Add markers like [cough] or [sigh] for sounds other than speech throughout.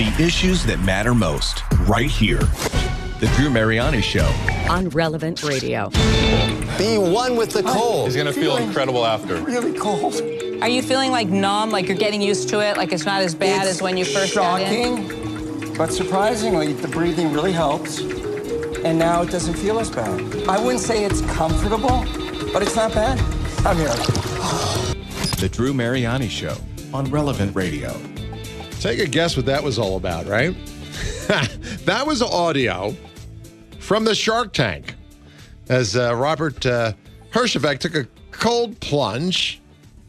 The issues that matter most, right here. The Drew Mariani Show. on Relevant Radio. Be one with the cold. He's gonna feel incredible after. really cold. Are you feeling like numb, like you're getting used to it, like it's not as bad It's as when you first got in? shocking, but surprisingly, the breathing really helps, and now it doesn't feel as bad. I wouldn't say it's comfortable, but it's not bad. I'm here. The Drew Mariani Show on Relevant Radio. Take a guess what that was all about, right? [laughs] that was audio from the Shark Tank as uh, Robert uh, Herjavec took a cold plunge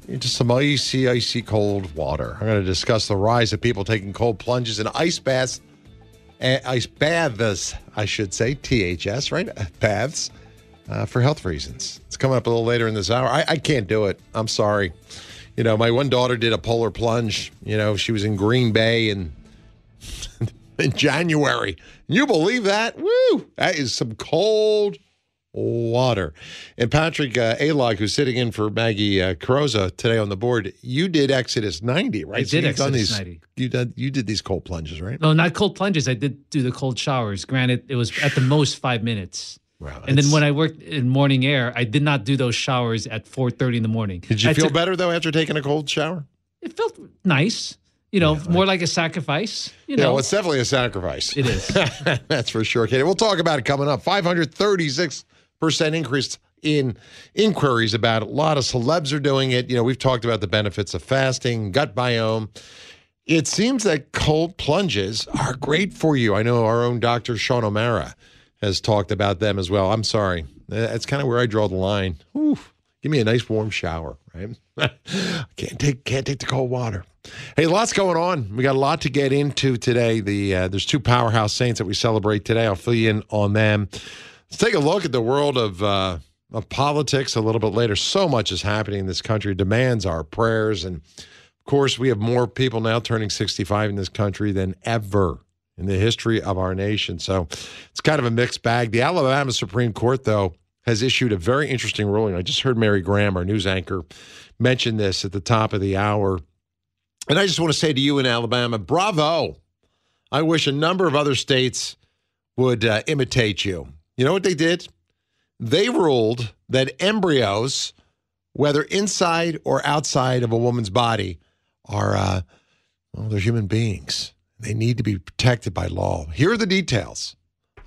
into some icy, icy cold water. I'm going to discuss the rise of people taking cold plunges and ice baths, uh, ice baths, I should say, THS, right? Baths uh, for health reasons. It's coming up a little later in this hour. I, I can't do it. I'm sorry. You know, my one daughter did a polar plunge. You know, she was in Green Bay and [laughs] in January. Can you believe that? Woo! That is some cold water. And Patrick uh, Alog, who's sitting in for Maggie uh, Carosa today on the board, you did Exodus 90, right? I did you've done Exodus these, 90. You did, you did these cold plunges, right? No, not cold plunges. I did do the cold showers. Granted, it was at the most five minutes. Wow, and then when I worked in morning air, I did not do those showers at 4:30 in the morning. Did you I feel took- better, though, after taking a cold shower? It felt nice. You know, more like a sacrifice. You Yeah, know, well, it's definitely a sacrifice. it is. [laughs] That's for sure, Katie. We'll talk about it coming up. 536% increase in inquiries about it. A lot of celebs are doing it. You know, we've talked about the benefits of fasting, gut biome. It seems that cold plunges are great for you. I know our own Dr. Sean O'Mara has talked about them as well. I'm sorry. That's kind of where I draw the line. Whew. Give me a nice warm shower, right? [laughs] can't take can't take the cold water. Hey, lots going on. We got a lot to get into today. The uh, there's two powerhouse saints that we celebrate today. I'll fill you in on them. Let's take a look at the world of uh, of politics a little bit later. So much is happening in this country. Demands our prayers, and of course, we have more people now turning 65 in this country than ever in the history of our nation. So it's kind of a mixed bag. The Alabama Supreme Court, though, has issued a very interesting ruling. I just heard Mary Graham, our news anchor, mention this at the top of the hour. And I just want to say to you in Alabama, bravo. I wish a number of other states would uh, imitate you. You know what they did? They ruled that embryos, whether inside or outside of a woman's body, are, uh, well, they're human beings. They need to be protected by law. Here are the details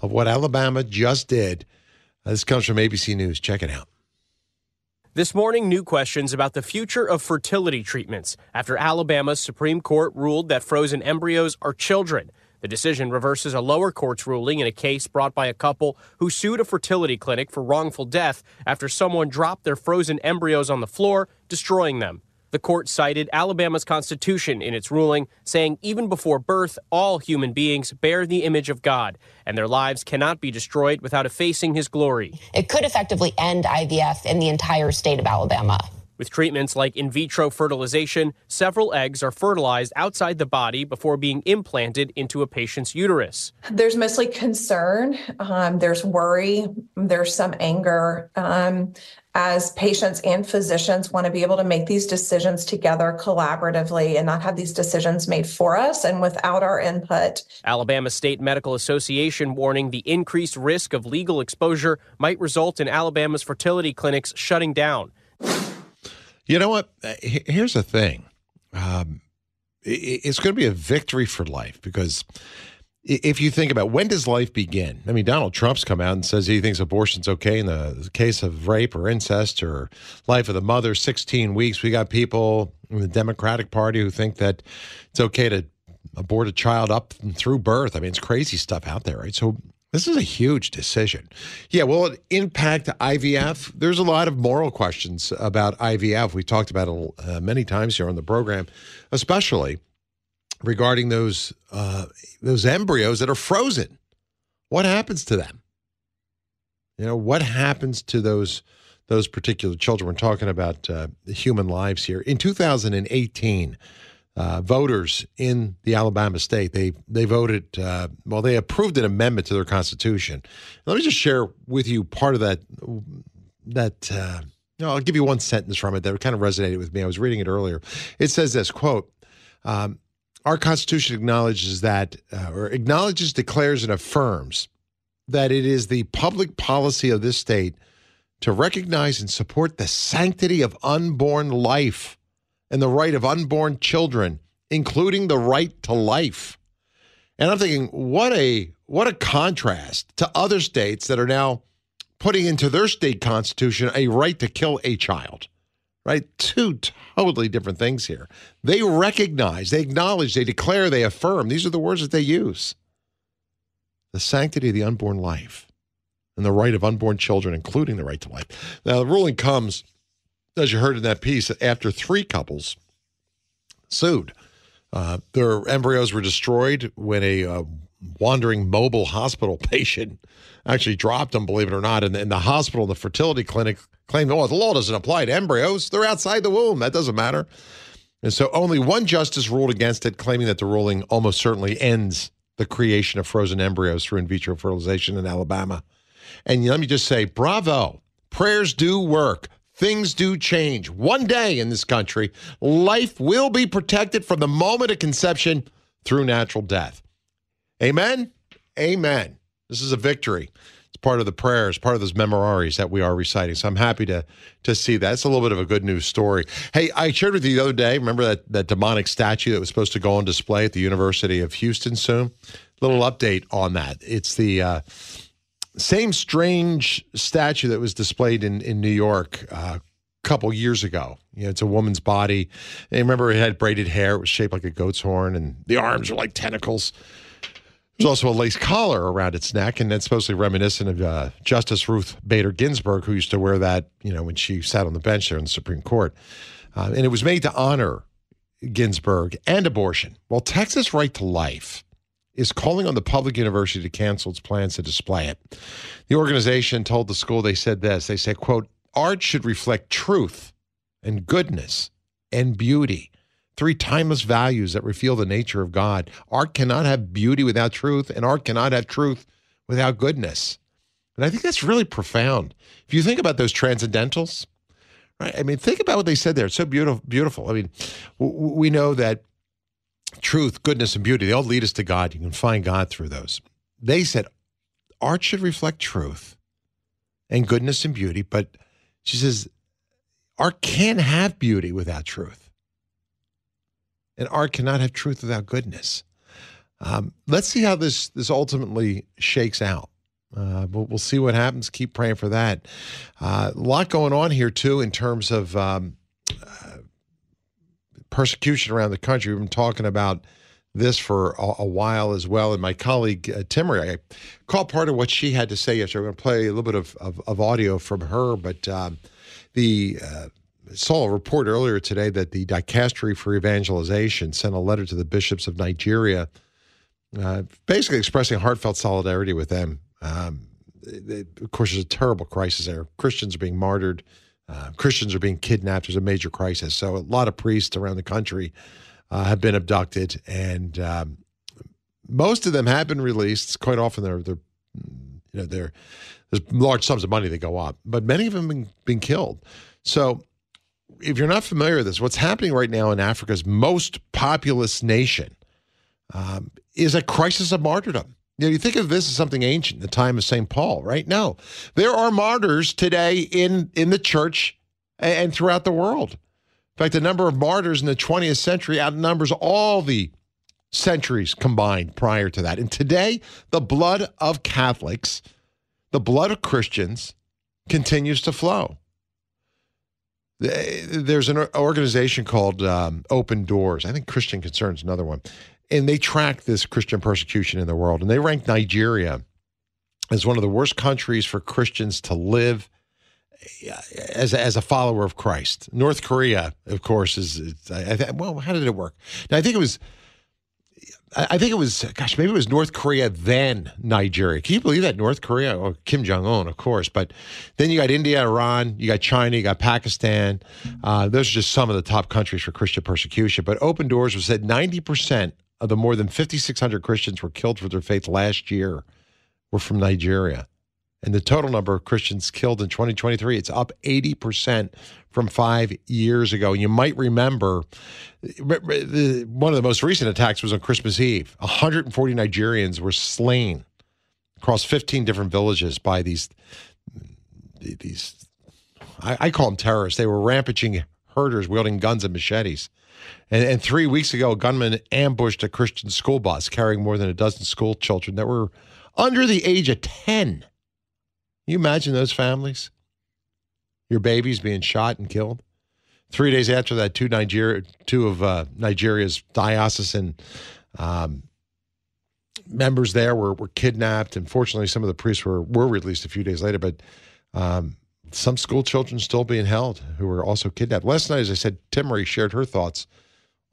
of what Alabama just did. Uh, this comes from ABC News. Check it out. This morning, new questions about the future of fertility treatments after Alabama's Supreme Court ruled that frozen embryos are children. The decision reverses a lower court's ruling in a case brought by a couple who sued a fertility clinic for wrongful death after someone dropped their frozen embryos on the floor, destroying them. The court cited Alabama's Constitution in its ruling, saying even before birth, all human beings bear the image of God, and their lives cannot be destroyed without effacing his glory. It could effectively end IVF in the entire state of Alabama. With treatments like in vitro fertilization, several eggs are fertilized outside the body before being implanted into a patient's uterus. There's mostly concern, um, there's worry, there's some anger. Um, as patients and physicians want to be able to make these decisions together collaboratively and not have these decisions made for us and without our input. Alabama State Medical Association warning the increased risk of legal exposure might result in Alabama's fertility clinics shutting down. You know what? Uh, Here's the thing. Um, it's going to be a victory for life because if you think about when does life begin? I mean, Donald Trump's come out and says he thinks abortion's okay in the case of rape or incest or life of the mother, 16 weeks. We got people in the Democratic Party who think that it's okay to abort a child up through birth. I mean, it's crazy stuff out there, right? So this is a huge decision. Yeah, will it impact IVF? There's a lot of moral questions about IVF. We talked about it uh, many times here on the program, especially regarding those uh, those embryos that are frozen. What happens to them? You know, what happens to those those particular children? We're talking about uh, human lives here. In 2018, uh, voters in the Alabama state they they voted uh, well they approved an amendment to their constitution. Let me just share with you part of that that. Uh, no, I'll give you one sentence from it that kind of resonated with me. I was reading it earlier. It says this quote. Um, our Constitution acknowledges that, uh, or acknowledges, declares, and affirms that it is the public policy of this state to recognize and support the sanctity of unborn life and the right of unborn children, including the right to life. And I'm thinking, what a what a contrast to other states that are now putting into their state constitution a right to kill a child. Right? Two totally different things here. They recognize, they acknowledge, they declare, they affirm. These are the words that they use. The sanctity of the unborn life and the right of unborn children, including the right to life. Now, the ruling comes, as you heard in that piece, after three couples sued. Uh, their embryos were destroyed when a uh, wandering mobile hospital [laughs] patient actually dropped them, believe it or not. And, and the hospital, the fertility clinic, claimed, oh, the law doesn't apply to embryos. They're outside the womb. That doesn't matter. And so only one justice ruled against it, claiming that the ruling almost certainly ends the creation of frozen embryos through in vitro fertilization in Alabama. And let me just say, bravo. Prayers do work. Things do change. One day in this country, life will be protected from the moment of conception through natural death. Amen? Amen. This is a victory. It's part of the prayers, part of those memorares that we are reciting. So I'm happy to to see that. It's a little bit of a good news story. Hey, I shared with you the other day, remember that, that demonic statue that was supposed to go on display at the University of Houston soon? Little update on that. It's the uh, same strange statue that was displayed in, in New York uh, a couple years ago. You know, it's a woman's body. And remember, it had braided hair. It was shaped like a goat's horn, and the arms were like tentacles. There's also a lace collar around its neck, and that's supposedly reminiscent of uh, Justice Ruth Bader Ginsburg, who used to wear that, you know, when she sat on the bench there in the Supreme Court. Uh, and it was made to honor Ginsburg and abortion. Well, Texas Right to Life is calling on the public university to cancel its plans to display it. The organization told the school they said this. They said, quote, art should reflect truth and goodness and beauty three timeless values that reveal the nature of God. Art cannot have beauty without truth, and art cannot have truth without goodness. And I think that's really profound. If you think about those transcendentals, right? I mean, think about what they said there. It's so beautiful. Beautiful. I mean, we know that truth, goodness, and beauty they all lead us to God. You can find God through those. They said art should reflect truth and goodness and beauty, but she says art can't have beauty without truth and art cannot have truth without goodness. Um, let's see how this this ultimately shakes out. Uh, but we'll see what happens. Keep praying for that. Uh, a lot going on here too in terms of um, uh, persecution around the country. We've been talking about this for a, a while as well. And my colleague uh, Timmerie, I caught part of what she had to say yesterday. I'm going to play a little bit of, of, of audio from her, but um, the uh, saw a report earlier today that the Dicastery for Evangelization sent a letter to the bishops of Nigeria, uh, basically expressing heartfelt solidarity with them. Um, of course, there's a terrible crisis there. Christians are being martyred. Uh, Christians are being kidnapped. There's a major crisis. So a lot of priests around the country uh, have been abducted, and um, most of them have been released. Quite often, they're they're you know they're there's large sums of money that go up, but many of them have been, been killed. So if you're not familiar with this, what's happening right now in Africa's most populous nation um, is a crisis of martyrdom. You you think of this as something ancient, the time of St. Paul, right? No, there are martyrs today in in the church and throughout the world. In fact, the number of martyrs in the 20th century outnumbers all the centuries combined prior to that. And today, the blood of Catholics, the blood of Christians, continues to flow. There's an organization called um, Open Doors. I think Christian Concerns another one, and they track this Christian persecution in the world, and they rank Nigeria as one of the worst countries for Christians to live uh, as a, as a follower of Christ. North Korea, of course, is, is I, I, well. How did it work? Now, I think it was I think it was, gosh, maybe it was North Korea, then Nigeria. Can you believe that? North Korea, or Kim Jong un, of course. But then you got India, Iran, you got China, you got Pakistan. Uh, those are just some of the top countries for Christian persecution. But Open Doors was said 90% of the more than 5,600 Christians were killed for their faith last year were from Nigeria. And the total number of Christians killed in 2023, it's up 80% from five years ago. And you might remember one of the most recent attacks was on Christmas Eve. 140 Nigerians were slain across 15 different villages by these these I, I call them terrorists. They were rampaging herders wielding guns and machetes. And, and, three weeks ago, gunmen ambushed a Christian school bus carrying more than a dozen school children that were under the age of 10. Can you imagine those families? Your babies being shot and killed? Three days after that, two Nigeria, two of uh, Nigeria's diocesan um, members there were, were kidnapped. And fortunately, some of the priests were, were released a few days later. But um, some school children still being held who were also kidnapped. Last night, as I said, Timmerie shared her thoughts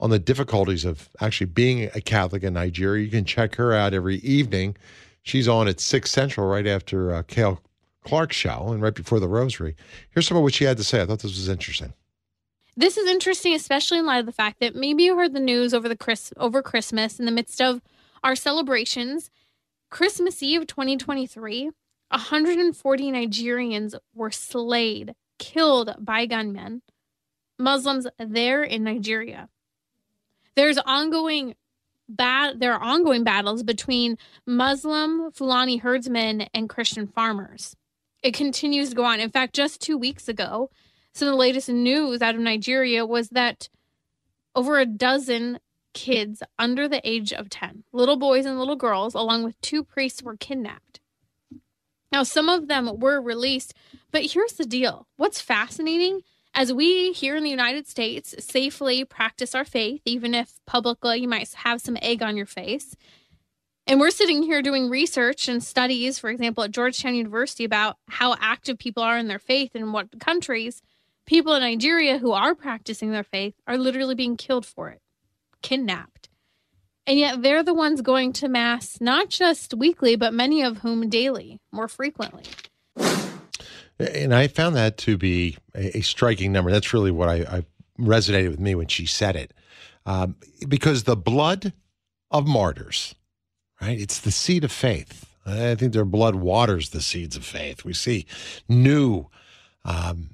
on the difficulties of actually being a Catholic in Nigeria. You can check her out every evening. She's on at 6 Central right after uh, Cale Clarke's show and right before the Rosary. Here's some of what she had to say. I thought this was interesting. This is interesting, especially in light of the fact that maybe you heard the news over the Chris over Christmas in the midst of our celebrations. Christmas Eve 2023, 140 Nigerians were slayed, killed by gunmen, Muslims there in Nigeria. There's ongoing there are ongoing battles between Muslim Fulani herdsmen and Christian farmers. It continues to go on. In fact, just 2 weeks ago, some of the latest news out of Nigeria was that over a dozen kids under the age of 10, little boys and little girls, along with two priests, were kidnapped. Now, some of them were released, but here's the deal what's fascinating as we here in the United States safely practice our faith, even if publicly you might have some egg on your face. And we're sitting here doing research and studies, for example, at Georgetown University about how active people are in their faith and what countries. People in Nigeria who are practicing their faith are literally being killed for it, kidnapped. And yet they're the ones going to Mass, not just weekly, but many of whom daily, more frequently. And I found that to be a, a striking number. That's really what I, I, resonated with me when she said it. Um, because the blood of martyrs, right? It's the seed of faith. I think their blood waters the seeds of faith. We see new, um,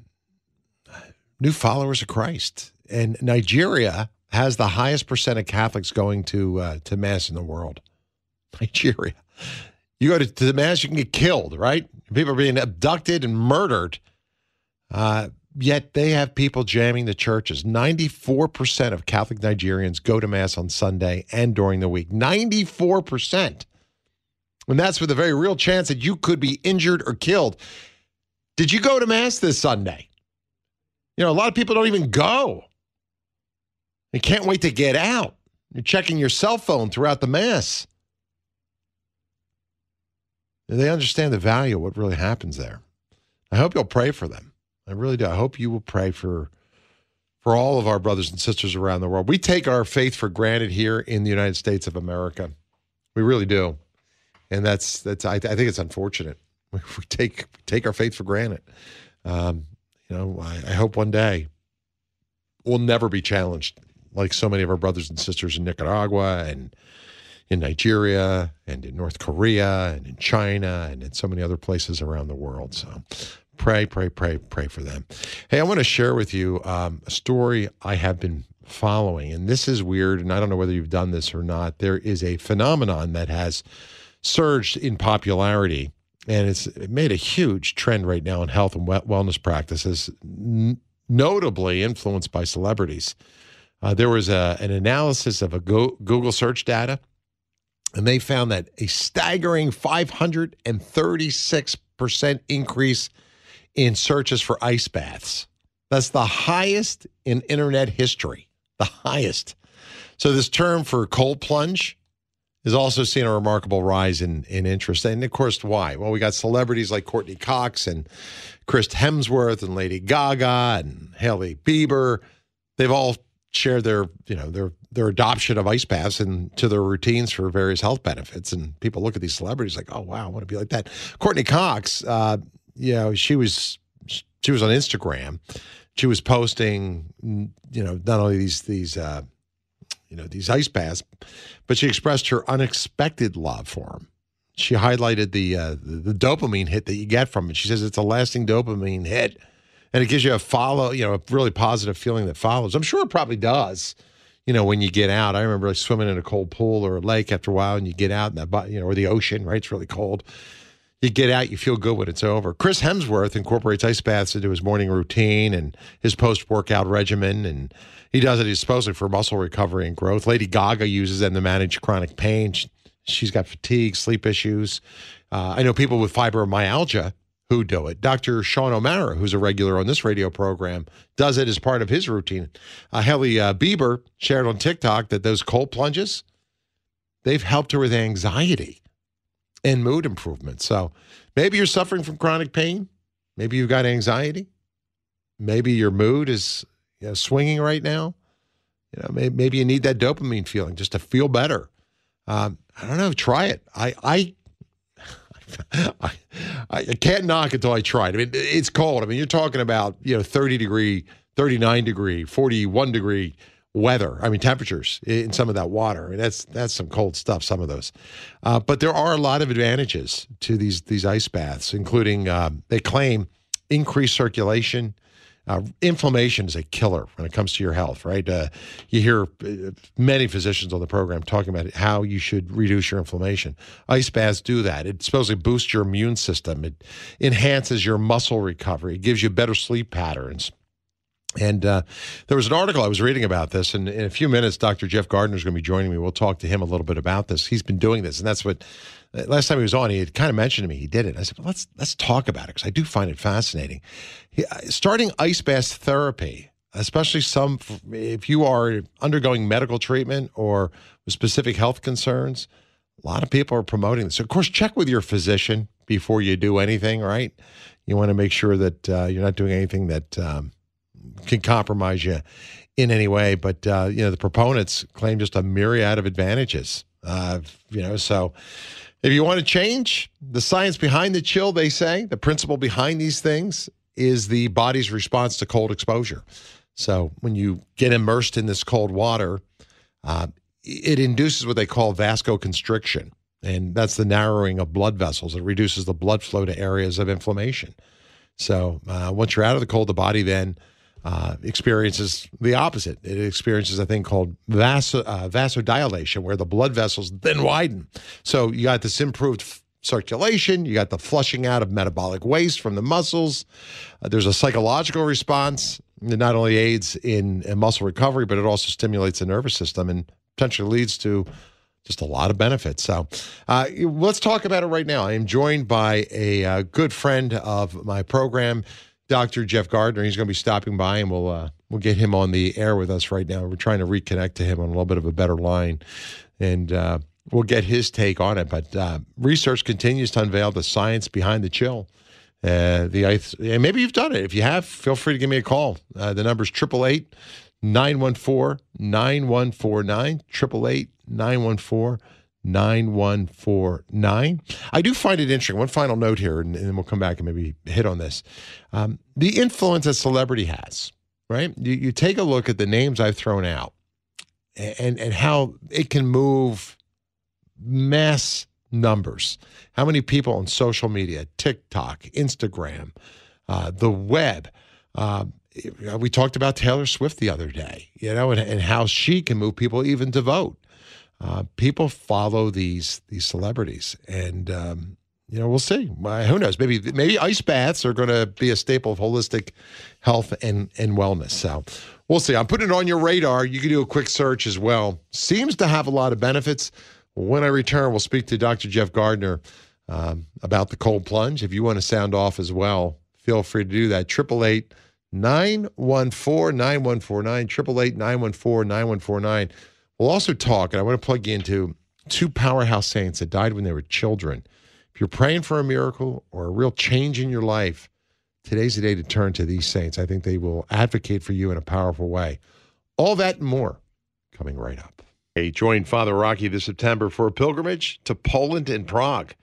new followers of Christ, and Nigeria has the highest percent of Catholics going to uh, to mass in the world. [laughs] Nigeria. You go to, to, the mass, you can get killed, right? People are being abducted and murdered. Uh, yet they have people jamming the churches. 94% of Catholic Nigerians go to mass on Sunday and during the week. 94%. And that's with a very real chance that you could be injured or killed. Did you go to mass this Sunday? You know, a lot of people don't even go. Can't wait to get out. You're checking your cell phone throughout the Mass. They understand the value of what really happens there. I hope you'll pray for them. I really do. I hope you will pray for for all of our brothers and sisters around the world. We take our faith for granted here in the United States of America. We really do, and that's that's. I, I think it's unfortunate. [laughs] We, we take take our faith for granted. Um, you know, I, I hope one day we'll never be challenged like so many of our brothers and sisters in Nicaragua and in Nigeria and in North Korea and in China and in so many other places around the world. So pray, pray, pray, pray for them. Hey, I want to share with you um, a story I have been following, and this is weird, and I don't know whether you've done this or not. There is a phenomenon that has surged in popularity. And it's made a huge trend right now in health and wellness practices, n- notably influenced by celebrities. Uh, there was a, an analysis of a Go, Google search data, and they found that a staggering 536% increase in searches for ice baths. That's the highest in internet history, the highest. So, this term for cold plunge is also seen a remarkable rise in, in interest. And of course, why? Well, we got celebrities like Courteney Cox and Chris Hemsworth and Lady Gaga and Hailey Bieber. They've all share their you know their their adoption of ice baths and to their routines for various health benefits. And people look at these celebrities like oh wow i want to be like that? Courteney cox uh you know she was she was on instagram. She was posting you know not only these these uh you know these ice baths but she expressed her unexpected love for them she highlighted the, uh, the the dopamine hit that you get from it. She says it's a lasting dopamine hit, and it gives you a follow, you know, a really positive feeling that follows. I'm sure it probably does. You know, when you get out, I remember like swimming in a cold pool or a lake after a while, and you get out in that, you know, or the ocean, right? It's really cold. You get out, you feel good when it's over. Chris Hemsworth incorporates ice baths into his morning routine and his post workout regimen, and he does it supposedly for muscle recovery and growth. Lady Gaga uses them to manage chronic pain. She- She's got fatigue, sleep issues. Uh, I know people with fibromyalgia who do it. Dr. Sean O'Mara, who's a regular on this radio program, does it as part of his routine. Uh, Hailey uh, Bieber shared on TikTok that those cold plunges, they've helped her with anxiety and mood improvement. So maybe you're suffering from chronic pain. Maybe you've got anxiety. Maybe your mood is you know, swinging right now. You know, maybe, maybe you need that dopamine feeling just to feel better. Um, I don't know. Try it. I, I, [laughs] I, I can't knock until I it. I mean, it's cold. I mean, you're talking about you know 30 degree, 39 degree, 41 degree weather. I mean, temperatures in some of that water. I mean, that's that's some cold stuff. Some of those, uh, but there are a lot of advantages to these these ice baths, including um, they claim increased circulation. Uh, inflammation is a killer when it comes to your health, right? Uh, you hear uh, many physicians on the program talking about how you should reduce your inflammation. Ice baths do that. It supposedly boosts your immune system. It enhances your muscle recovery. It gives you better sleep patterns. And uh, there was an article I was reading about this, and in a few minutes, Dr. Jeff Gardner is going to be joining me. We'll talk to him a little bit about this. He's been doing this, and that's what last time he was on, he had kind of mentioned to me he did it. I said, well, let's let's talk about it because I do find it fascinating. He, uh, starting ice bath therapy, especially some if you are undergoing medical treatment or specific health concerns, a lot of people are promoting this. Of course, check with your physician before you do anything. Right? You want to make sure that uh, you're not doing anything that um, can compromise you in any way. But uh, you know, the proponents claim just a myriad of advantages. Uh, you know, so if you want to change the science behind the chill, they say the principle behind these things is the body's response to cold exposure. So when you get immersed in this cold water, uh, it induces what they call vasoconstriction, and that's the narrowing of blood vessels. It reduces the blood flow to areas of inflammation. So uh, once you're out of the cold, the body then uh, experiences the opposite. It experiences a thing called vaso, uh, vasodilation, where the blood vessels then widen. So you got this improved f- circulation, you got the flushing out of metabolic waste from the muscles. Uh, there's a psychological response that not only aids in, in muscle recovery, but it also stimulates the nervous system and potentially leads to just a lot of benefits. So uh, let's talk about it right now. I am joined by a uh, good friend of my program. Dr. Jeff Gardner. He's going to be stopping by, and we'll uh, we'll get him on the air with us right now. We're trying to reconnect to him on a little bit of a better line, and uh, we'll get his take on it. But uh, research continues to unveil the science behind the chill. Uh, the ice, and maybe you've done it. If you have, feel free to give me a call. Uh, the number's 888 914 9149. 888 914 9149. I do find it interesting. One final note here, and, and then we'll come back and maybe hit on this. Um, the influence a celebrity has, right? You, you take a look at the names I've thrown out and, and how it can move mass numbers. How many people on social media, TikTok, Instagram, uh, the web, uh, we talked about Taylor Swift the other day, you know, and, and how she can move people even to vote. Uh, people follow these these celebrities, and um, you know we'll see. Who knows? Maybe maybe ice baths are going to be a staple of holistic health and and wellness. So we'll see. I'm putting it on your radar. You can do a quick search as well. Seems to have a lot of benefits. When I return, we'll speak to Dr. Jeff Gardner um, about the cold plunge. If you want to sound off as well, feel free to do that. Triple eight. 914 9149, 888 914 9149. We'll also talk, and I want to plug you into two powerhouse saints that died when they were children. If you're praying for a miracle or a real change in your life, today's the day to turn to these saints. I think they will advocate for you in a powerful way. All that and more coming right up. Hey, join Father Rocky this September for a pilgrimage to Poland and Prague.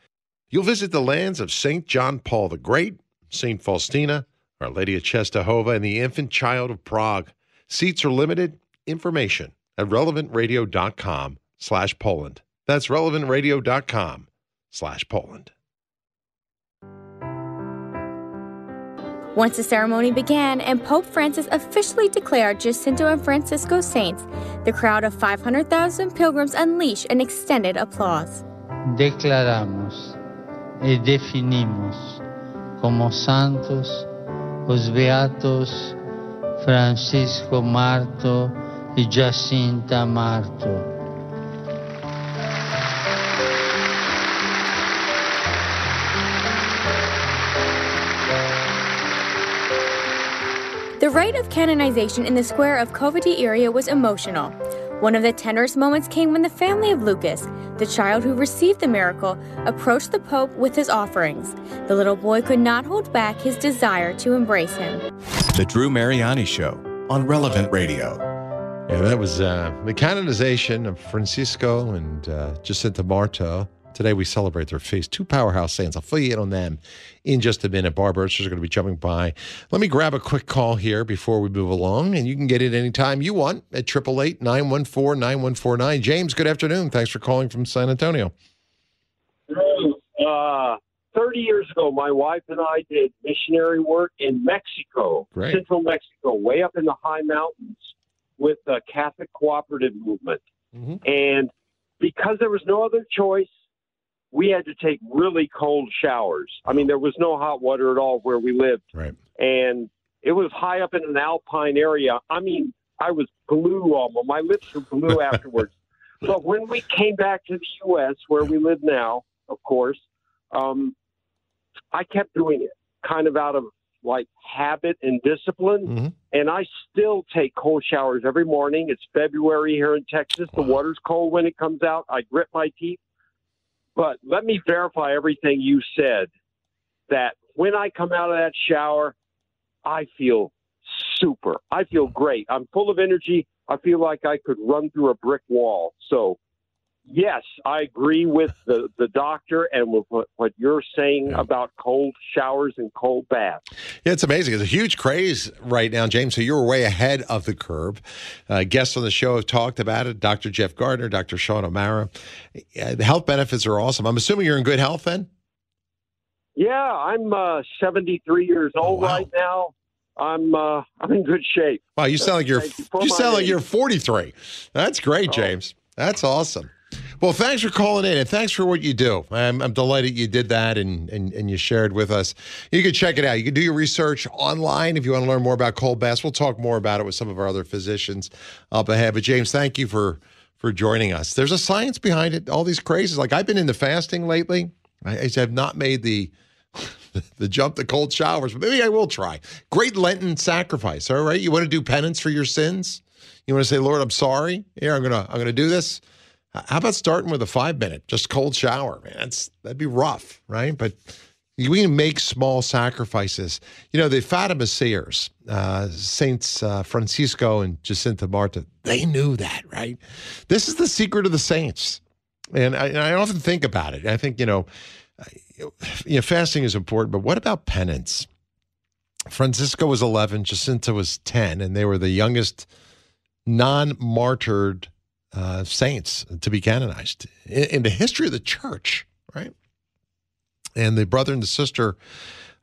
You'll visit the lands of St. John Paul the Great, St. Faustina, Our Lady of Czestochowa, and the infant child of Prague. Seats are limited. Information at relevantradio.com slash Poland. That's relevantradio.com slash Poland. Once the ceremony began and Pope Francis officially declared Jacinta and Francisco saints, the crowd of 500,000 pilgrims unleashed an extended applause. Declaramos y definimos como santos os beatos Francisco Marto y Jacinta Marto. The rite of canonization in the square of Cova da Iria was emotional. One of the tenderest moments came when the family of Lucas, the child who received the miracle, approached the Pope with his offerings. The little boy could not hold back his desire to embrace him. The Drew Mariani Show on Relevant Radio. Yeah, that was uh, the canonization of Francisco and uh, Jacinta Marto. Today we celebrate their feast. Two powerhouse saints. I'll fill you in on them in just a minute. Barbara is going to be jumping by. Let me grab a quick call here before we move along, and you can get it anytime you want at 888 914 9149. James, good afternoon. Thanks for calling from San Antonio. Uh, 30 years ago, my wife and I did missionary work in Mexico, Great. central Mexico, way up in the high mountains with the Catholic Cooperative Movement. And because there was no other choice, we had to take really cold showers. I mean, there was no hot water at all where we lived. Right. And it was high up in an alpine area. I mean, I was blue almost. My lips were blue [laughs] afterwards. But when we came back to the U.S., where we live now, of course, um, I kept doing it kind of out of like habit and discipline. Mm-hmm. And I still take cold showers every morning. It's February here in Texas. The water's cold when it comes out. I grit my teeth. But let me verify everything you said that when I come out of that shower, I feel super. I feel great. I'm full of energy. I feel like I could run through a brick wall. So, yes, I agree with the, the doctor and with what, what you're saying about cold showers and cold baths. Yeah, it's amazing. It's a huge craze right now, James. So you're way ahead of the curve. Uh, guests on the show have talked about it. Dr. Jeff Gardner, Dr. Sean O'Mara. Uh, the health benefits are awesome. I'm assuming you're in good health then? Yeah, I'm uh, 73 years old right now. I'm uh, [laughs] I'm in good shape. Wow, you sound like you're you you sound like age. you're 43. That's great, James. That's awesome. Well, thanks for calling in and thanks for what you do. I'm, I'm delighted you did that and, and and you shared with us. You can check it out. You can do your research online if you want to learn more about cold baths. We'll talk more about it with some of our other physicians up ahead. But James, thank you for for joining us. There's a science behind it. All these crazes. Like I've been into fasting lately. I, I have not made the [laughs] the jump to cold showers, but maybe I will try. Great Lenten sacrifice. All right, you want to do penance for your sins? You want to say, Lord, I'm sorry. Here, I'm gonna I'm gonna do this. How about starting with a five minute, just cold shower, man? That's that'd be rough, right? But we can make small sacrifices. You know, the Fatima seers, uh, Saints uh, Francisco and Jacinta Marto, they knew that, right? This is the secret of the saints. And I, and I often think about it. I think, you know, you know, fasting is important, but what about penance? Francisco was 11, Jacinta was 10, and they were the youngest non martyred uh, saints to be canonized in, in the history of the church, right? And the brother and the sister,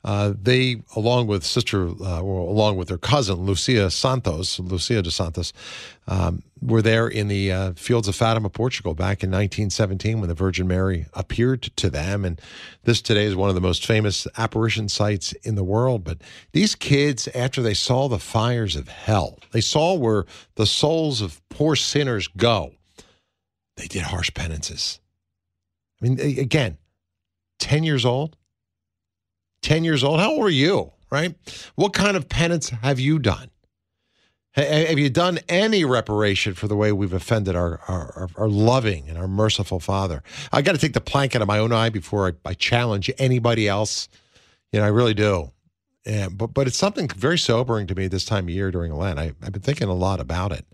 uh, they, along with sister, uh, well, along with their cousin, Lucia Santos, Lucia de Santos, um, were there in the uh, fields of Fatima, Portugal, back in 1917 when the Virgin Mary appeared to them. And this today is one of the most famous apparition sites in the world. But these kids, after they saw the fires of hell, they saw where the souls of poor sinners go, they did harsh penances. I mean, again, 10 years old, 10 years old. How old are you, right? What kind of penance have you done? Have you done any reparation for the way we've offended our, our, our, loving and our merciful Father? I got to take the plank out of my own eye before I, I challenge anybody else. You know, I really do. And, but but it's something very sobering to me this time of year during Lent. I, I've been thinking a lot about it.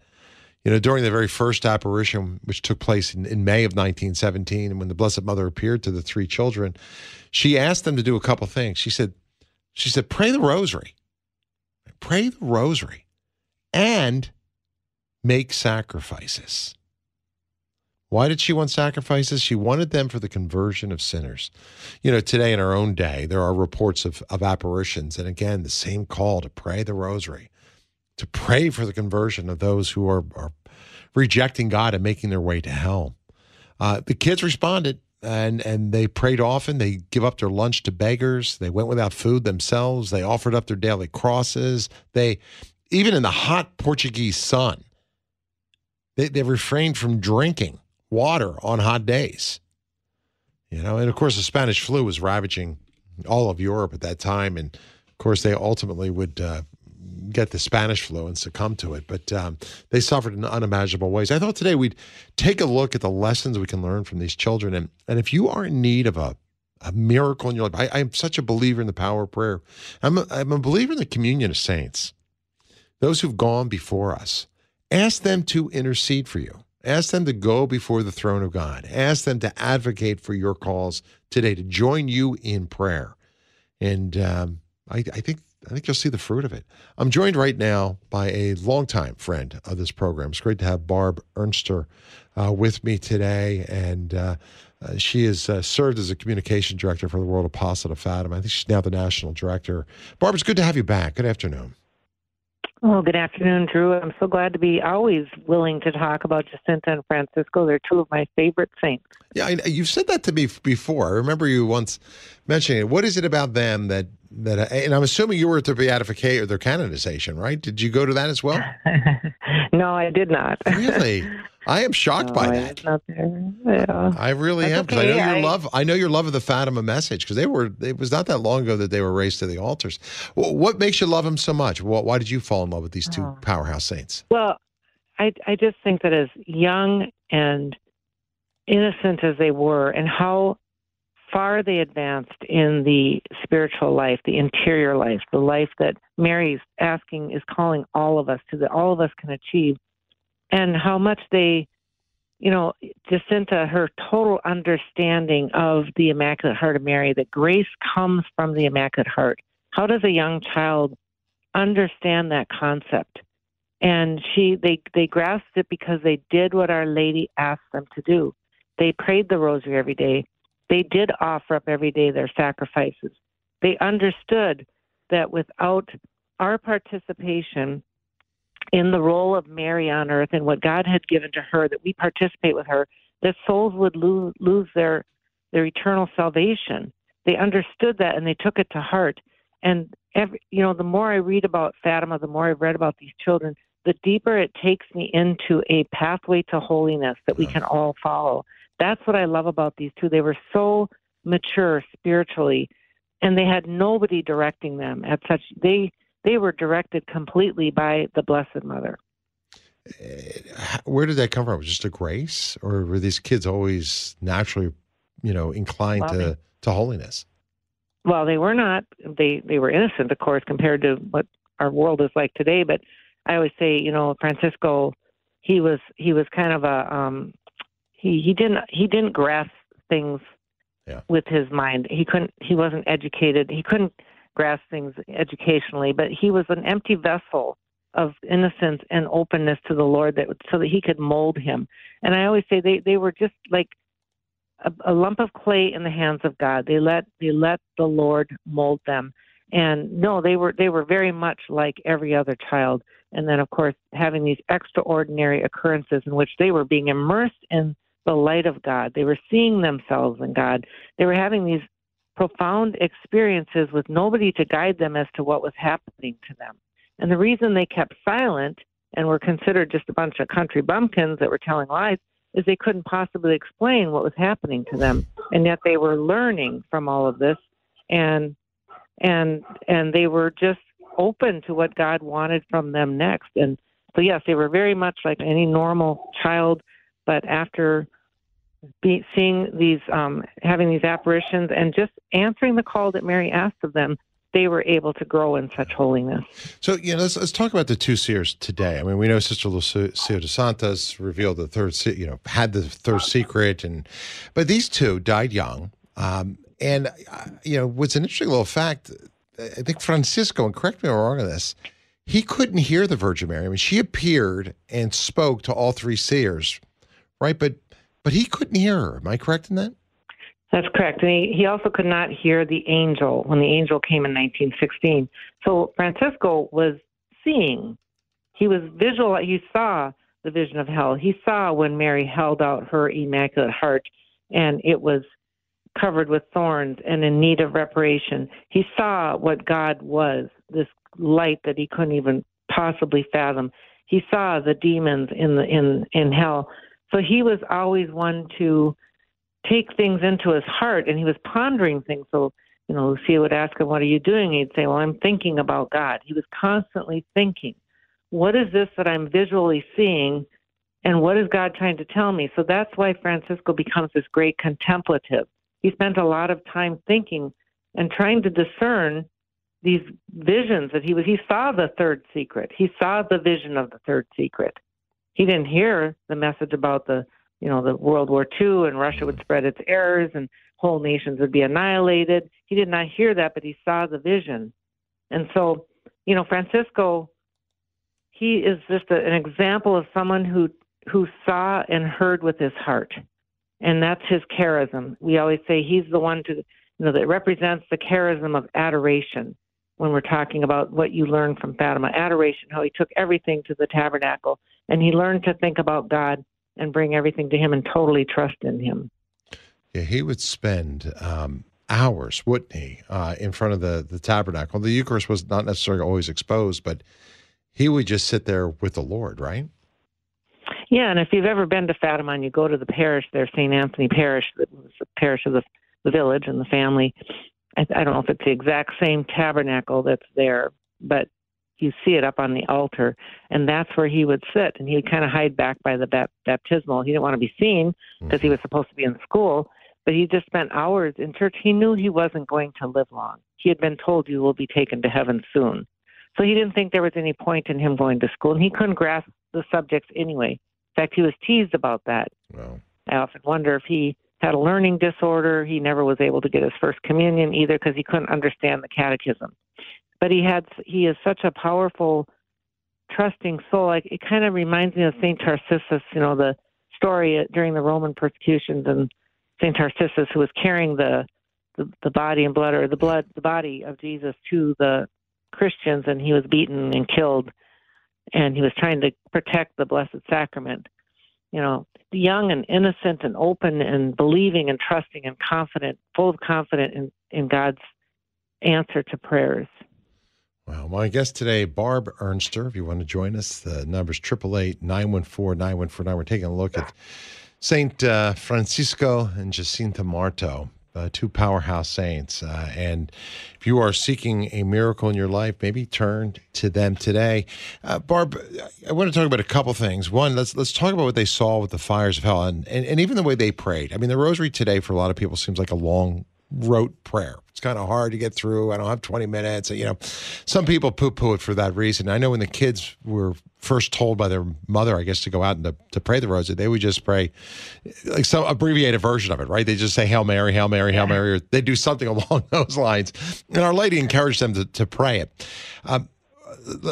You know, during the very first apparition, which took place in, in May of 1917, when the Blessed Mother appeared to the three children, she asked them to do a couple things. She said, she said, pray the rosary, pray the rosary, and make sacrifices. Why did she want sacrifices? She wanted them for the conversion of sinners. You know, today in our own day, there are reports of, of apparitions. And again, the same call to pray the rosary, to pray for the conversion of those who are, are rejecting God and making their way to hell. Uh, the kids responded and and they prayed often. They give up their lunch to beggars. They went without food themselves. They offered up their daily crosses. They even in the hot Portuguese sun, they, they refrained from drinking water on hot days. You know, and of course the Spanish flu was ravaging all of Europe at that time, and of course they ultimately would uh, get the Spanish flu and succumb to it. But um, they suffered in unimaginable ways. I thought today we'd take a look at the lessons we can learn from these children, and and if you are in need of a a miracle in your life, I, I'm such a believer in the power of prayer. I'm a, I'm a believer in the communion of saints, those who've gone before us. Ask them to intercede for you. Ask them to go before the throne of God. Ask them to advocate for your cause today, to join you in prayer. And um, I, I think I think you'll see the fruit of it. I'm joined right now by a longtime friend of this program. It's great to have Barb Ernster uh, with me today, and uh, uh, she has uh, served as a communication director for the World Apostle of Fatima. I think she's now the national director. Barb, it's good to have you back. Good afternoon. Well, good afternoon, Drew. I'm so glad to be always willing to talk about Jacinta and Francisco. They're two of my favorite saints. Yeah, I, you've said that to me before. I remember you once mentioning it. What is it about them that that? Uh, and I'm assuming you were at their beatification or their canonization, right? Did you go to that as well? [laughs] no, I did not. really? I am shocked no, by I that. not there. Yeah. I really That's am because okay. I know your I- love. I know your love of the Fatima message because they were. It was not that long ago that they were raised to the altars. Wh- What makes you love them so much? Wh- Why did you fall in love with these two Oh. powerhouse saints? Well, I I just think that as young and innocent as they were, and how far they advanced in the spiritual life, the interior life, the life that Mary's asking is calling all of us to, that all of us can achieve, and how much they, you know, Jacinta, her total understanding of the Immaculate Heart of Mary, that grace comes from the Immaculate Heart. How does a young child understand that concept? and she they they grasped it because they did what our lady asked them to do they prayed the rosary every day they did offer up every day their sacrifices. They understood that without our participation in the role of mary on earth and what god had given to her that we participate with her that souls would lose, lose their their eternal salvation. They understood that and they took it to heart. And every you know the more i read about fatima the more i've read about these children the deeper it takes me into a pathway to holiness that we can all follow that's what i love about these two they were so mature spiritually and they had nobody directing them at such they they were directed completely by the blessed mother Where did that come from? Was just a grace, or were these kids always naturally, you know, inclined to Loving. to holiness? well they were not they they were innocent of course compared to what our world is like today but i always say you know francisco he was he was kind of a um he he didn't he didn't grasp things Yeah. with his mind he couldn't he wasn't educated he couldn't grasp things educationally but he was an empty vessel of innocence and openness to the lord that so that he could mold him and i always say they they were just like a, a lump of clay in the hands of God. They let they let the Lord mold them. And no, they were they were very much like every other child. And then of course having these extraordinary occurrences in which they were being immersed in the light of God. They were seeing themselves in God. They were having these profound experiences with nobody to guide them as to what was happening to them. And the reason they kept silent and were considered just a bunch of country bumpkins that were telling lies is they couldn't possibly explain what was happening to them and yet they were learning from all of this and and and they were just open to what God wanted from them next and so yes they were very much like any normal child but after be, seeing these um having these apparitions and just answering the call that Mary asked of them they were able to grow in such holiness So, you know, let's, let's talk about the two seers today. I mean, we know Sister Lucia de Santos revealed the third, you know, had the third secret, and but these two died young. Um, and uh, you know, what's an interesting little fact? I think Francisco, and correct me if I'm wrong on this, he couldn't hear the Virgin Mary. I mean, she appeared and spoke to all three seers, right? But But he couldn't hear her. Am I correct in that? That's correct. And he, he also could not hear the angel when the angel came in 1916. So Francisco was seeing. He was visual. He saw the vision of hell. He saw when Mary held out her immaculate heart and it was covered with thorns and in need of reparation. He saw what God was, this light that he couldn't even possibly fathom. He saw the demons in the in in hell. So he was always one to take things into his heart and he was pondering things. So, you know, Lucia would ask him, What are you doing? He'd say, Well, I'm thinking about God. He was constantly thinking, What is this that I'm visually seeing? And what is God trying to tell me? So that's why Francisco becomes this great contemplative. He spent a lot of time thinking and trying to discern these visions that he was he saw the third secret. He saw the vision of the third secret. He didn't hear the message about the you know the World War II and Russia would mm. spread its errors and whole nations would be annihilated. He did not hear that, but he saw the vision. And so, you know, Francisco, he is just a, an example of someone who who saw and heard with his heart, and that's his charism. We always say he's the one to you know that represents the charism of adoration when we're talking about what you learn from Fatima adoration, how he took everything to the tabernacle and he learned to think about God and bring everything to him and totally trust in him. Yeah, he would spend um, hours, wouldn't he, uh, in front of the, the tabernacle. The Eucharist was not necessarily always exposed, but he would just sit there with the Lord, right? Yeah, and if you've ever been to Fatima and you go to the parish there, St. Anthony Parish, that was the parish of the, the village and the family, I, I don't know if it's the exact same tabernacle that's there, but you see it up on the altar, and that's where he would sit, and he would kind of hide back by the bap- baptismal. He didn't want to be seen because he mm-hmm. was supposed to be in school, but he just spent hours in church. He knew he wasn't going to live long. He had been told you will be taken to heaven soon, so he didn't think there was any point in him going to school, and he couldn't grasp the subjects anyway. In fact, he was teased about that. Wow. I often wonder if he had a learning disorder. He never was able to get his first communion either because he couldn't understand the catechism. But he had he is such a powerful, trusting soul. Like it kind of reminds me of Saint Tarcisius. You know the story during the Roman persecutions and Saint Tarcisius who was carrying the, the the body and blood or the blood the body of Jesus to the Christians and he was beaten and killed and he was trying to protect the blessed sacrament you know, young and innocent and open and believing and trusting and confident, full of confidence in, in God's answer to prayers. Well, my guest today, Barb Ernster. If you want to join us, the number's 888 914 9149. We're taking a look at St. Uh, Francisco and Jacinta Marto uh, two powerhouse saints. Uh, and if you are seeking a miracle in your life, maybe turn to them today. Uh, Barb, I want to talk about a couple things. One, let's let's talk about what they saw with the fires of hell, and, and and even the way they prayed. I mean, the Rosary today for a lot of people seems like a long rote prayer. It's kind of hard to get through. I don't have 20 minutes. You know, some people poo poo it for that reason. I know when the kids were first told by their mother, I guess, to go out and to, to pray the rosary, they would just pray like some abbreviated version of it, right? They just say Hail Mary, Hail Mary, Hail Mary, or they do something [laughs] along those lines. And Our Lady encouraged them to, to pray it. Um,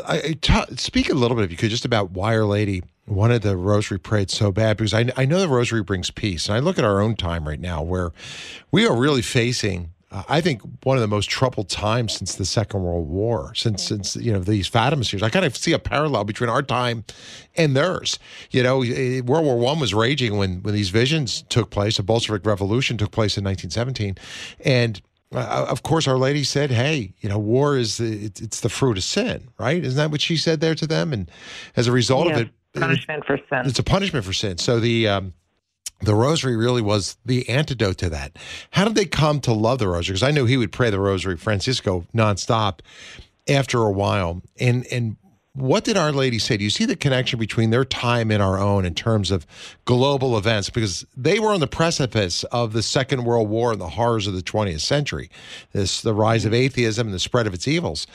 I, t- speak a little bit, if you could, just about why Our Lady wanted the rosary prayed so bad because I, I know the rosary brings peace. And I look at our own time right now where we are really facing uh, I think one of the most troubled times since the Second World War, since since you know these Fatima series. I kind of see a parallel between our time and theirs. You know, eh, World War One was raging when when these visions took place. The Bolshevik Revolution took place in 1917, and uh, of course, Our Lady said, "Hey, you know, war is the, it's, it's the fruit of sin, right? Isn't that what she said there to them?" And as a result yeah, of it, punishment for sin. It's a punishment for sin. So the um, the rosary really was the antidote to that. How did they come to love the rosary? Because I knew he would pray the rosary, Francisco, nonstop after a while. And and what did Our Lady say? Do you see the connection between their time and our own in terms of global events? Because they were on the precipice of the Second World War and the horrors of the 20th century, this the rise of atheism and the spread of its evils.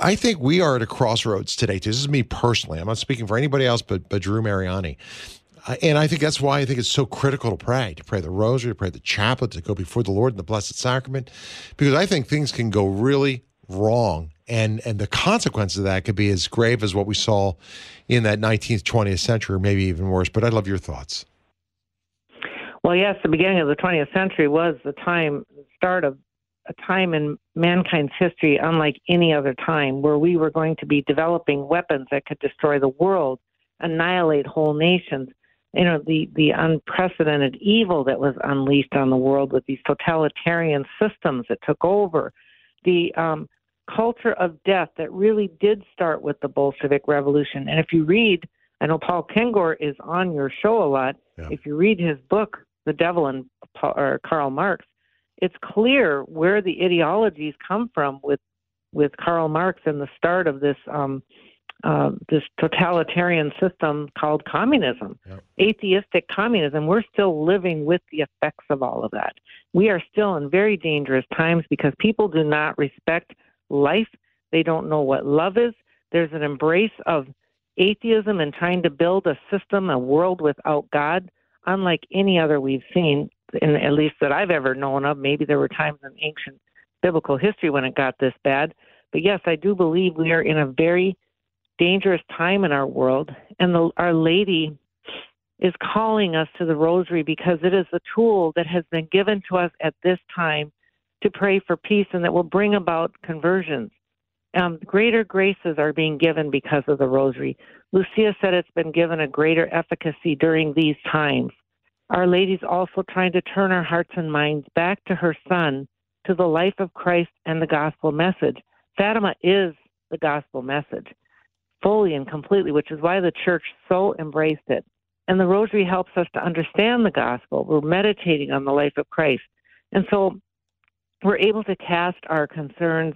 I think we are at a crossroads today. This is me personally. I'm not speaking for anybody else but, but Drew Mariani. Uh, and I think that's why I think it's so critical to pray, to pray the rosary, to pray the chaplet, to go before the Lord in the Blessed Sacrament, because I think things can go really wrong. And, and the consequences of that could be as grave as what we saw in that 19th, 20th century, or maybe even worse. But I'd love your thoughts. Well, yes, the beginning of the 20th century was the time, start of a time in mankind's history unlike any other time where we were going to be developing weapons that could destroy the world, annihilate whole nations. You know, the, the unprecedented evil that was unleashed on the world with these totalitarian systems that took over, the um, culture of death that really did start with the Bolshevik Revolution. And if you read, I know Paul Kengor is on your show a lot. Yeah. If you read his book, The Devil and Pa- or Karl Marx, it's clear where the ideologies come from with with Karl Marx and the start of this um, uh, this totalitarian system called communism, atheistic communism. We're still living with the effects of all of that. We are still in very dangerous times because people do not respect life. They don't know what love is. There's an embrace of atheism and trying to build a system, a world without God, unlike any other we've seen, in, at least that I've ever known of. Maybe there were times in ancient biblical history when it got this bad. But yes, I do believe we are in a very dangerous time in our world. And the, Our Lady is calling us to the rosary because it is the tool that has been given to us at this time to pray for peace and that will bring about conversions. Um, greater graces are being given because of the rosary. Lucia said it's been given a greater efficacy during these times. Our Lady's also trying to turn our hearts and minds back to her Son, to the life of Christ and the gospel message. Fatima is the gospel message, fully and completely, which is why the church so embraced it. And the rosary helps us to understand the gospel. We're meditating on the life of Christ. And so we're able to cast our concerns,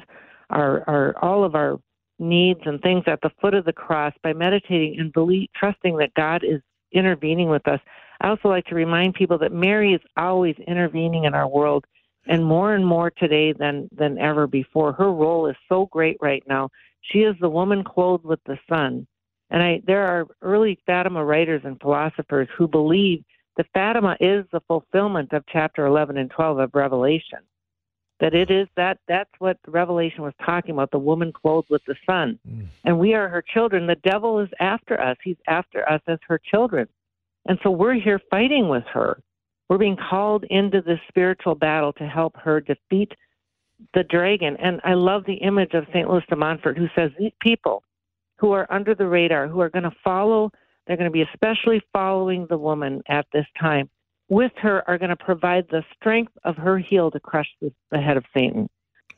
our, our all of our needs and things at the foot of the cross by meditating and believe, trusting that God is intervening with us. I also like to remind people that Mary is always intervening in our world, and more and more today than than ever before. Her role is so great right now. She is the woman clothed with the sun, and I there are early Fatima writers and philosophers who believe that Fatima is the fulfillment of chapter 11 and 12 of Revelation. That it is that that's what revelation was talking about the woman clothed with the sun. Mm. And we are her children. The devil is after us. He's after us as her children and so we're here fighting with her we're being called into this spiritual battle to help her defeat the dragon and i love the image of st louis de montfort who says these people who are under the radar who are going to follow they're going to be especially following the woman at this time with her are going to provide the strength of her heel to crush the, the head of Satan.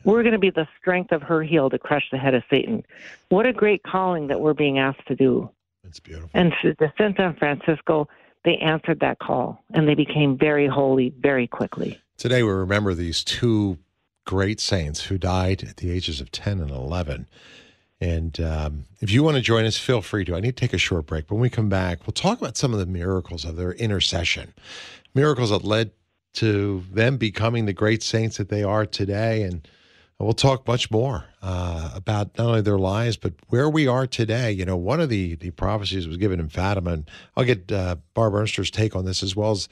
We're going to be the strength of her heel to crush the head of Satan. What a great calling that we're being asked to do. That's beautiful. And to the Saint San Francisco, they answered that call and they became very holy very quickly. Today, we remember these two great saints who died at the ages of 10 and 11. And um, if you want to join us, feel free to. I need to take a short break. When we come back, we'll talk about some of the miracles of their intercession, miracles that led to them becoming the great saints that they are today. And we'll talk much more uh, about not only their lives, but where we are today. You know, one of the, the prophecies was given in Fatima, and I'll get uh, Barb Ernster's take on this as well as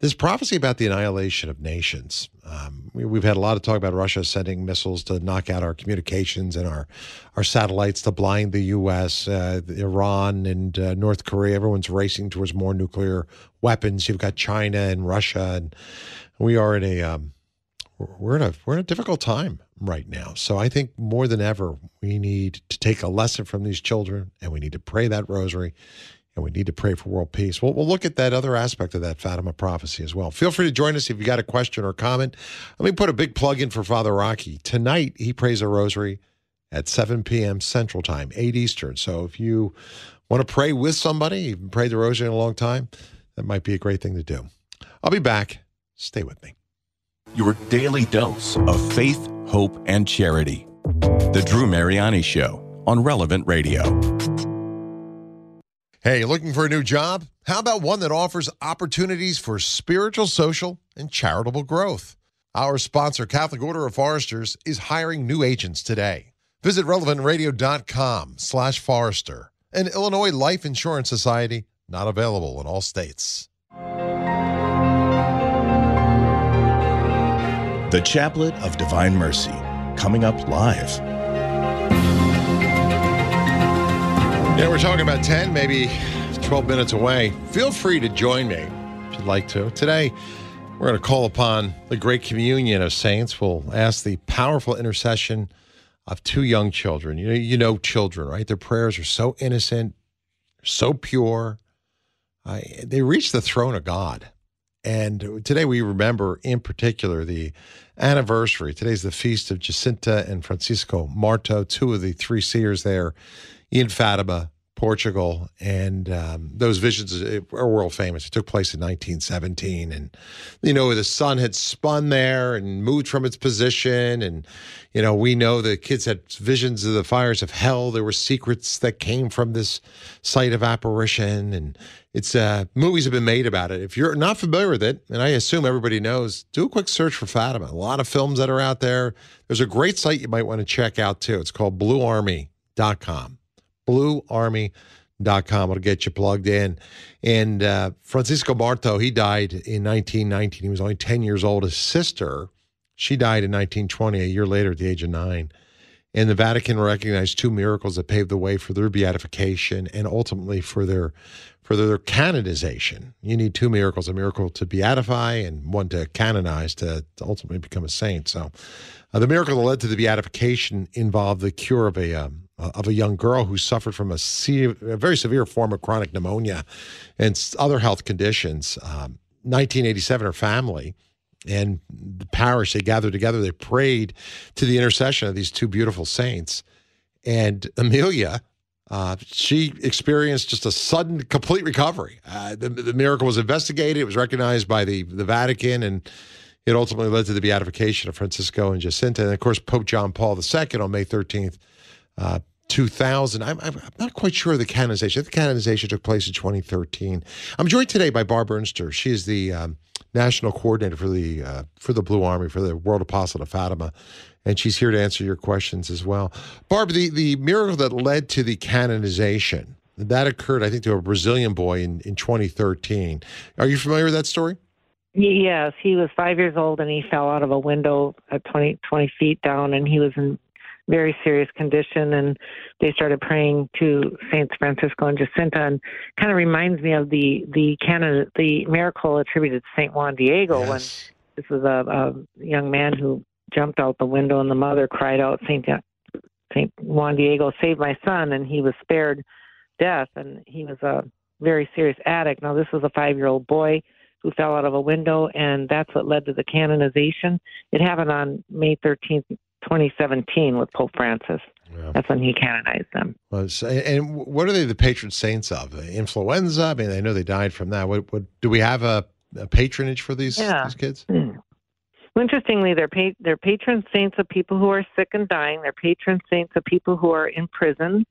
this prophecy about the annihilation of nations. Um, we, we've had a lot of talk about Russia sending missiles to knock out our communications and our, our satellites to blind the U.S., uh, Iran, and uh, North Korea. Everyone's racing towards more nuclear weapons. You've got China and Russia, and we are in a um, we're in a we're in a difficult time right now. So I think more than ever we need to take a lesson from these children, and we need to pray that rosary, and we need to pray for world peace. We'll, we'll look at that other aspect of that Fatima prophecy as well. Feel free to join us if you got a question or comment. Let me put a big plug in for Father Rocky tonight. He prays a rosary at 7 p.m. Central Time, 8 Eastern. So if you want to pray with somebody, you've prayed the rosary in a long time, that might be a great thing to do. I'll be back. Stay with me. Your daily dose of faith, hope, and charity. The Drew Mariani Show on Relevant Radio. Hey, looking for a new job? How about one that offers opportunities for spiritual, social, and charitable growth? Our sponsor, Catholic Order of Foresters, is hiring new agents today. Visit relevantradio.com slash forester. An Illinois Life Insurance Society, not available in all states. The Chaplet of Divine Mercy, coming up live. Yeah, we're talking about 10, maybe 12 minutes away. Feel free to join me. If you'd like to. Today, we're going to call upon the great communion of saints. We'll ask the powerful intercession of two young children. You know, you know children, right? Their prayers are so innocent, so pure. They reach the throne of God. And today we remember in particular the anniversary. Today's the feast of Jacinta and Francisco Marto, two of the three seers there in Fatima, Portugal, and um, those visions are world famous. It took place in 1917, and you know the sun had spun there and moved from its position, and you know we know the kids had visions of the fires of hell. There were secrets that came from this site of apparition, and it's uh, movies have been made about it. If you're not familiar with it, and I assume everybody knows, do a quick search for Fatima. A lot of films that are out there. There's a great site you might want to check out too. It's called BlueArmy.com bluearmy.com. It'll get you plugged in. And uh, Francisco Marto, he died in 1919. He was only 10 years old. His sister, she died in 1920, a year later at the age of nine. And the Vatican recognized two miracles that paved the way for their beatification and ultimately for their for their canonization. You need two miracles: a miracle to beatify and one to canonize to, to ultimately become a saint. So, uh, the miracle that led to the beatification involved the cure of a um, uh, of a young girl who suffered from a, se- a, very severe form of chronic pneumonia and other health conditions. Um, 1987, her family and the parish they gathered together. They prayed to the intercession of these two beautiful saints, and Amelia. Uh, she experienced just a sudden, complete recovery. Uh, the, the miracle was investigated; it was recognized by the the Vatican, and it ultimately led to the beatification of Francisco and Jacinta. And of course, Pope John Paul II on May 13th uh, 2000. I'm, I'm, not quite sure of the canonization. The canonization took place in 2013. I'm joined today by Barb Ernster. She is the um, national coordinator for the uh, for the Blue Army for the World Apostolate of Fatima, and she's here to answer your questions as well. Barb, the the miracle that led to the canonization that occurred, I think, to a Brazilian boy in in 2013. Are you familiar with that story? Yes, he was five years old and he fell out of a window at 20, 20 feet down, and he was in very serious condition and they started praying to saints francisco and jacinta and kind of reminds me of the the canon the miracle attributed to saint juan diego yes. when this was a, a young man who jumped out the window and the mother cried out saint saint juan diego save my son and he was spared death and he was a very serious addict now this was a five year old boy who fell out of a window, and that's what led to the canonization. It happened on May 13th, 2017 with Pope Francis. Yeah. That's when he canonized them. Well, and what are they the patron saints of? Influenza? I mean, I know they died from that. What, what do we have a, a patronage for these, yeah. these kids? Mm. Well, interestingly, they're, pa- they're patron saints of people who are sick and dying. They're patron saints of people who are in prison,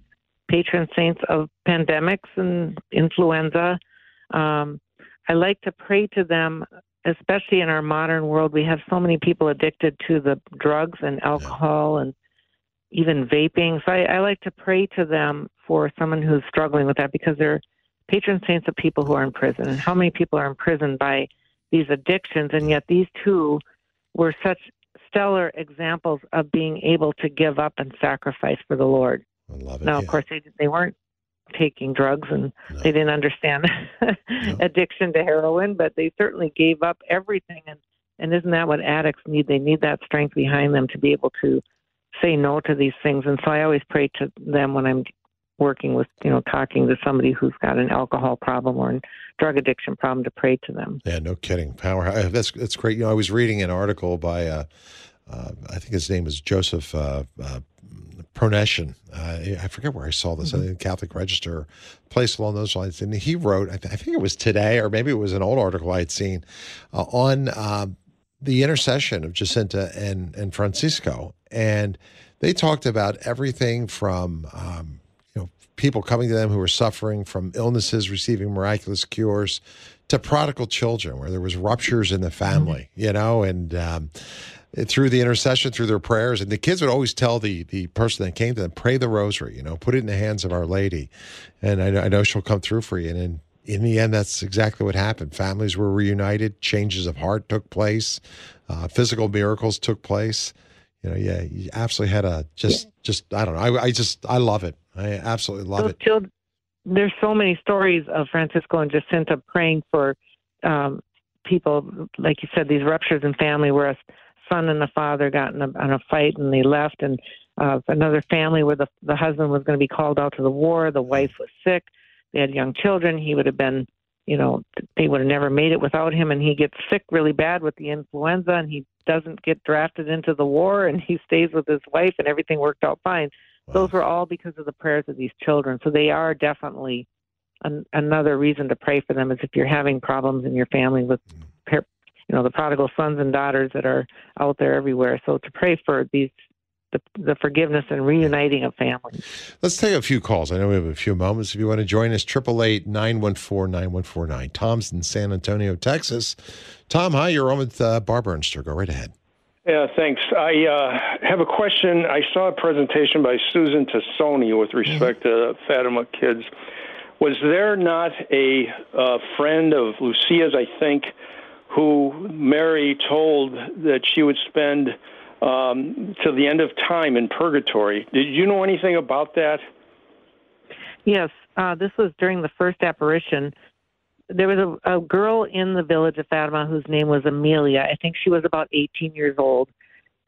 patron saints of pandemics and influenza. Um, I like to pray to them especially in our modern world, we have so many people addicted to the drugs and alcohol and even vaping. So I, I like to pray to them for someone who's struggling with that because they're patron saints of people who are in prison. And how many people are imprisoned by these addictions? And yet these two were such stellar examples of being able to give up and sacrifice for the Lord. I love it. Now, yeah. of course, they, they weren't taking drugs and no. they didn't understand no. [laughs] addiction to heroin, but they certainly gave up everything. And, and isn't that what addicts need? They need that strength behind them to be able to say no to these things. And so I always pray to them when I'm working with, you know, talking to somebody who's got an alcohol problem or a drug addiction problem to pray to them. Yeah, no kidding. Power. That's, that's great. You know, I was reading an article by, uh, uh, I think his name is Joseph uh, uh, Pronechen. Uh, I forget where I saw this, mm-hmm. in Catholic Register, place along those lines. And he wrote, I, th- I, think it was today, or maybe it was an old article I had seen, uh, on uh, the intercession of Jacinta and, and Francisco. And they talked about everything from, um, you know, people coming to them who were suffering from illnesses, receiving miraculous cures, to prodigal children where there was ruptures in the family, mm-hmm. you know, and um, through the intercession, through their prayers. And the kids would always tell the the person that came to them, pray the rosary, you know, put it in the hands of Our Lady. And I know, I know she'll come through for you. And in, in the end, that's exactly what happened. Families were reunited, changes of heart took place, uh, physical miracles took place. You know, yeah, you absolutely had a just, just I don't know. I, I just, I love it. I absolutely love Those it. Children, there's so many stories of Francisco and Jacinta praying for um, people, like you said, these ruptures in family where a son and a father got in a, in a fight and they left, and uh, another family where the the husband was going to be called out to the war, the wife was sick, they had young children, he would have been, you know, they would have never made it without him, and he gets sick really bad with the influenza, and he doesn't get drafted into the war, and he stays with his wife, and everything worked out fine. Those were all because of the prayers of these children. So they are definitely an, another reason to pray for them is if you're having problems in your family with, par- you know, the prodigal sons and daughters that are out there everywhere. So to pray for these, the, the forgiveness and reuniting of families. Let's take a few calls. I know we have a few moments. If you want to join us, 888 914 9149. Tom's in San Antonio, Texas. Tom, hi. You're on with uh, Barbara Ernster. Go right ahead. Yeah, thanks. I uh, have a question. I saw a presentation by Susan Tassone with respect to Fatima kids. Was there not a uh, friend of Lucia's, I think, who Mary told that she would spend um, till the end of time in purgatory? Did you know anything about that? Yes, uh, this was during the first apparition. There was a, a girl in the village of Fatima whose name was Amelia. I think she was about 18 years old.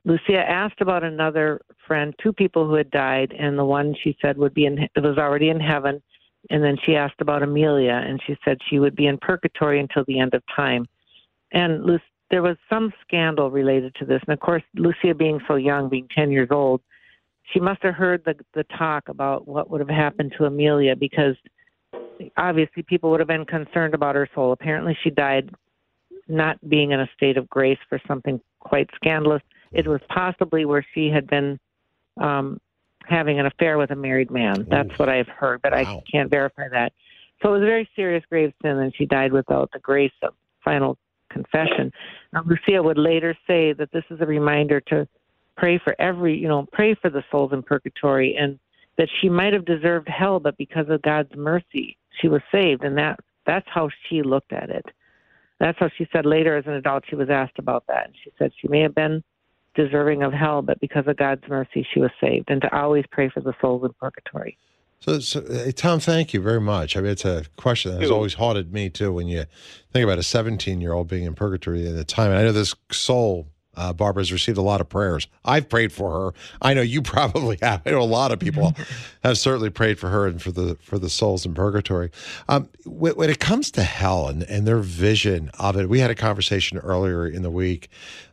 Lucia asked about another friend, two people who had died, and the one she said would be in was already in heaven. And then she asked about Amelia, and she said she would be in purgatory until the end of time. And Lu- there was some scandal related to this. And of course, Lucia being so young, being 10 years old, she must have heard the the talk about what would have happened to Amelia because obviously people would have been concerned about her soul. Apparently, she died not being in a state of grace for something quite scandalous. It was possibly where she had been um, having an affair with a married man. That's what I've heard, but I can't verify that. So it was a very serious grave sin, and she died without the grace of final confession. Now, Lucia would later say that this is a reminder to pray for every, you know, pray for the souls in purgatory, and that she might have deserved hell, but because of God's mercy, she was saved, and that that's how she looked at it. That's how she said later as an adult she was asked about that, and she said she may have been deserving of hell, but because of God's mercy, she was saved, and to always pray for the souls in purgatory. So, so uh, Tom, thank you very much. I mean, it's a question that has always haunted me too. When you think about a 17 year old being in purgatory at the time, and I know this soul, uh, Barbara, has received a lot of prayers. I've prayed for her. I know you [laughs] probably have. I know a lot of people [laughs] have certainly prayed for her and for the for the souls in purgatory. Um, when, when it comes to hell and, and their vision of it, we had a conversation earlier in the week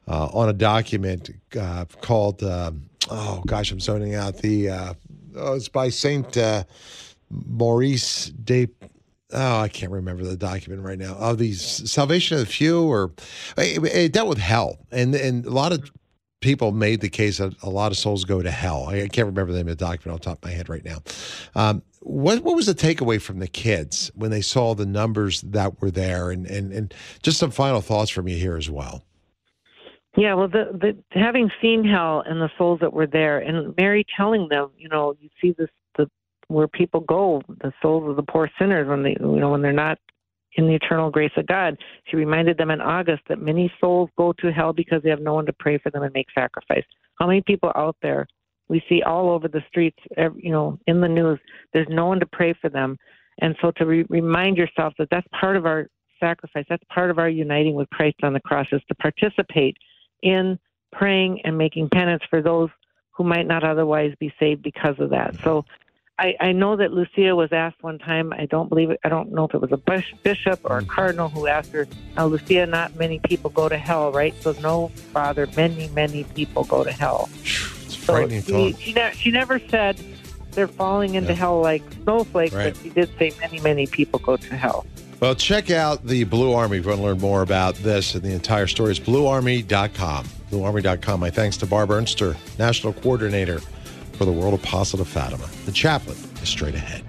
uh, on a document uh, called. Um, oh gosh, I'm zoning out the. Oh, it's by Saint uh, Maurice de. Oh, I can't remember the document right now. Of the Salvation of the Few, or it, it dealt with hell, and and a lot of people made the case that a lot of souls go to hell. I can't remember the name of the document the top of my head right now. Um, what what was the takeaway from the kids when they saw the numbers that were there, and and and just some final thoughts from you here as well. Yeah, well, the, the having seen hell and the souls that were there, and Mary telling them, you know, you see this the where people go, the souls of the poor sinners when they, you know, when they're not in the eternal grace of God. She reminded them in August that many souls go to hell because they have no one to pray for them and make sacrifice. How many people out there we see all over the streets, every, you know, in the news? There's no one to pray for them, and so to re- remind yourself that that's part of our sacrifice. That's part of our uniting with Christ on the cross is to participate in praying and making penance for those who might not otherwise be saved because of that. So I, I know that Lucia was asked one time, I don't believe it, I don't know if it was a bishop or a cardinal who asked her, now, Lucia, not many people go to hell, right? So, no, Father, many, many people go to hell. It's So she, she, ne- she never said they're falling into hell like snowflakes, Right. but she did say many, many people go to hell. Well, check out the Blue Army if you want to learn more about this and the entire story. It's bluearmy.com. Bluearmy.com. My thanks to Barb Ernster, National Coordinator for the World Apostolate of Fatima. The chaplain is straight ahead.